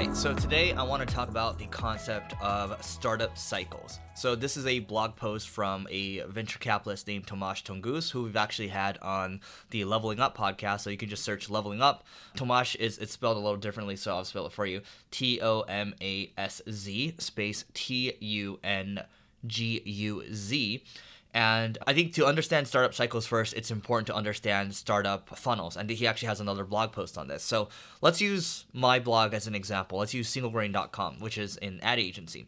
Right, so today I want to talk about the concept of startup cycles. So this is a blog post from a venture capitalist named Tomasz Tunguz, who we've actually had on the Leveling Up podcast. So you can just search Leveling Up. Tomasz is it's spelled a little differently, so I'll spell it for you: T O M A S Z space T U N G U Z. And I think to understand startup cycles first, it's important to understand startup funnels. And he actually has another blog post on this. So let's use my blog as an example. Let's use singlegrain.com, which is an ad agency.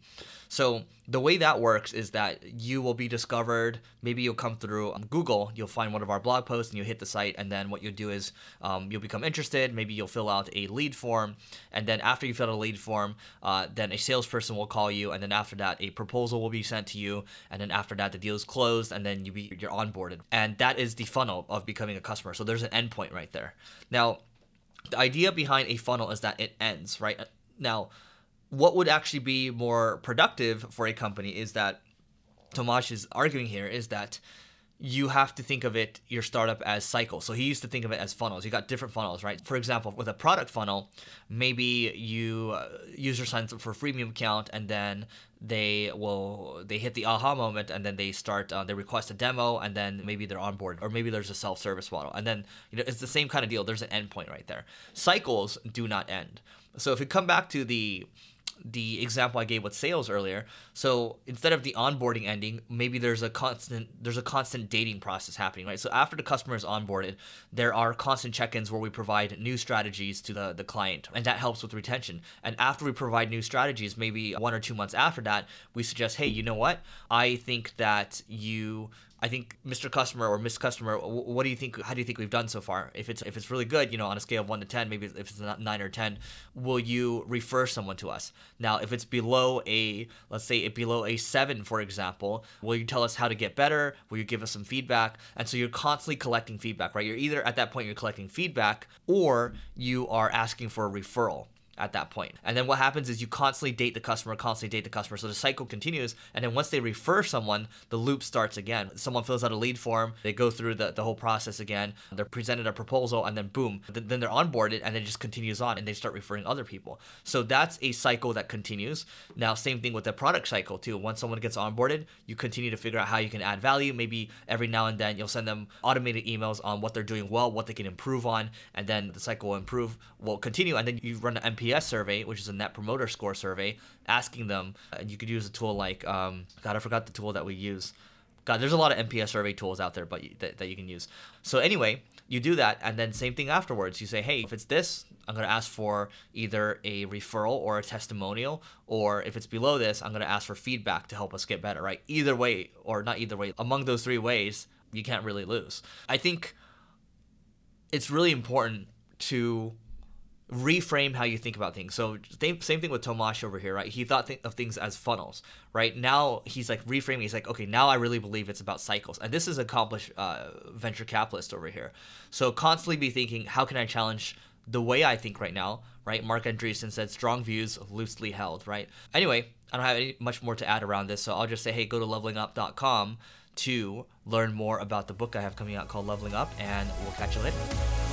So the way that works is that you will be discovered. Maybe you'll come through Google, you'll find one of our blog posts and you hit the site. And then what you'll do is um, you'll become interested. Maybe you'll fill out a lead form. And then after you fill out a lead form, uh, then a salesperson will call you. And then after that, a proposal will be sent to you. And then after that, the deal is closed and then you be, you're onboarded. And that is the funnel of becoming a customer. So there's an endpoint right there. Now, the idea behind a funnel is that it ends, right? Now, what would actually be more productive for a company is that Tomasz is arguing here is that you have to think of it your startup as cycles. So he used to think of it as funnels. You got different funnels, right? For example, with a product funnel, maybe you uh, user signs up for a freemium account and then they will they hit the aha moment and then they start uh, they request a demo and then maybe they're on board or maybe there's a self-service model and then you know it's the same kind of deal. There's an endpoint right there. Cycles do not end. So if we come back to the the example I gave with sales earlier. So instead of the onboarding ending, maybe there's a constant there's a constant dating process happening, right? So after the customer is onboarded, there are constant check-ins where we provide new strategies to the, the client, and that helps with retention. And after we provide new strategies, maybe one or two months after that, we suggest, hey, you know what? I think that you I think Mr. Customer or Miss Customer, what do you think? How do you think we've done so far? If it's if it's really good, you know, on a scale of one to ten, maybe if it's nine or ten, will you refer someone to us? Now, if it's below a, let's say it below a seven, for example, will you tell us how to get better? Will you give us some feedback? And so you're constantly collecting feedback, right? You're either at that point you're collecting feedback or you are asking for a referral at that point. And then what happens is you constantly date the customer, constantly date the customer. So the cycle continues. And then once they refer someone, the loop starts again. Someone fills out a lead form, they go through the, the whole process again, they're presented a proposal, and then boom, then they're onboarded and it just continues on and they start referring other people. So that's a cycle that continues. Now, same thing with the product cycle too. Once someone gets onboarded, you continue to figure out how you can add value. Maybe every now and then you'll send them automated emails on what they're doing well, what they can improve on, and then the cycle will improve, will continue, and then you run an MP NPS survey, which is a Net Promoter Score survey, asking them. And you could use a tool like, um, God, I forgot the tool that we use. God, there's a lot of NPS survey tools out there, but that, that you can use. So anyway, you do that, and then same thing afterwards. You say, hey, if it's this, I'm gonna ask for either a referral or a testimonial, or if it's below this, I'm gonna ask for feedback to help us get better. Right? Either way, or not either way. Among those three ways, you can't really lose. I think it's really important to reframe how you think about things. So same, same thing with Tomasz over here, right? He thought th- of things as funnels, right? Now he's like reframing. He's like, okay, now I really believe it's about cycles. And this is accomplished uh, venture capitalist over here. So constantly be thinking, how can I challenge the way I think right now, right? Marc Andreessen said strong views loosely held, right? Anyway, I don't have any, much more to add around this. So I'll just say, hey, go to levelingup.com to learn more about the book I have coming out called Leveling Up, and we'll catch you later.